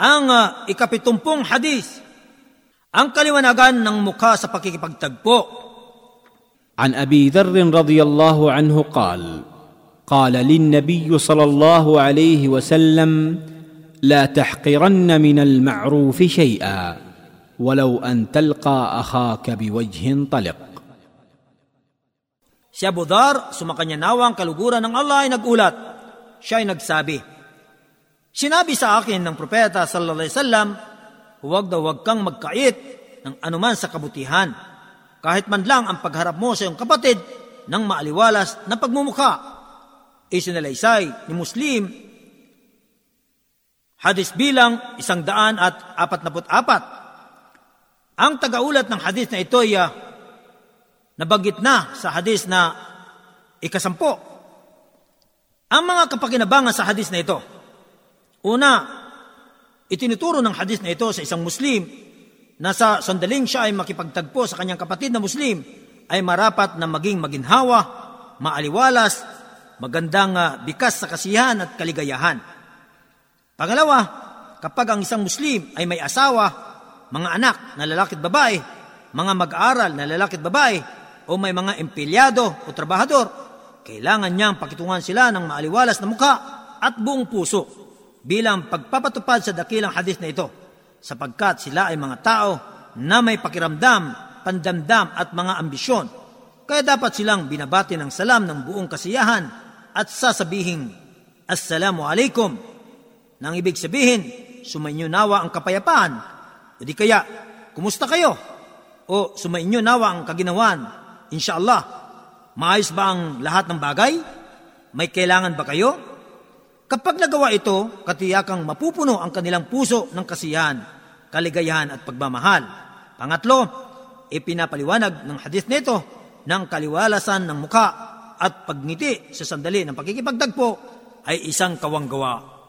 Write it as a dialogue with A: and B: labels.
A: Ang uh, ikapitumpong hadis, ang kaliwanagan ng mukha sa pakikipagtagpo.
B: عن ابي ذر رضي الله عنه قال قال للنبي صلى الله عليه وسلم لا تحقرن من المعروف شيئا ولو ان تلقى اخاك بوجه طلق
A: Si Abu Dhar, sumakanya nawang kaluguran ng Allah ay nagulat. Siya ay nagsabi, Sinabi sa akin ng propeta sallallahu alaihi wasallam, huwag daw huwag kang magkait ng anuman sa kabutihan, kahit man lang ang pagharap mo sa iyong kapatid ng maaliwalas na pagmumukha. Isinalaysay ni Muslim, hadis bilang isang daan at apat na apat. Ang tagaulat ng hadis na ito ay nabanggit na sa hadis na ikasampo. Ang mga kapakinabangan sa hadis na ito, una, itinuturo ng hadis na ito sa isang Muslim na sa sandaling siya ay makipagtagpo sa kanyang kapatid na Muslim, ay marapat na maging maginhawa, maaliwalas, magandang uh, bikas sa kasiyahan at kaligayahan. Pangalawa, kapag ang isang Muslim ay may asawa, mga anak na lalaki at babae, mga mag-aaral na lalaki at babae, o may mga empleyado o trabahador, kailangan niyang pakitungan sila ng maaliwalas na mukha at buong puso bilang pagpapatupad sa dakilang hadis na ito sapagkat sila ay mga tao na may pakiramdam, pandamdam at mga ambisyon. Kaya dapat silang binabati ng salam ng buong kasiyahan at sasabihing, Assalamu alaikum. Nang ibig sabihin, sumainyo nawa ang kapayapaan. O di kaya, kumusta kayo? O sumainyo nawa ang kaginawan. Inshallah, maayos ba ang lahat ng bagay? May kailangan ba kayo? Kapag nagawa ito, katiyakang mapupuno ang kanilang puso ng kasiyahan, kaligayahan at pagmamahal. Pangatlo, ipinapaliwanag ng hadith nito ng kaliwalasan ng muka at pagngiti sa sandali ng pagkikipagdagpo ay isang kawanggawa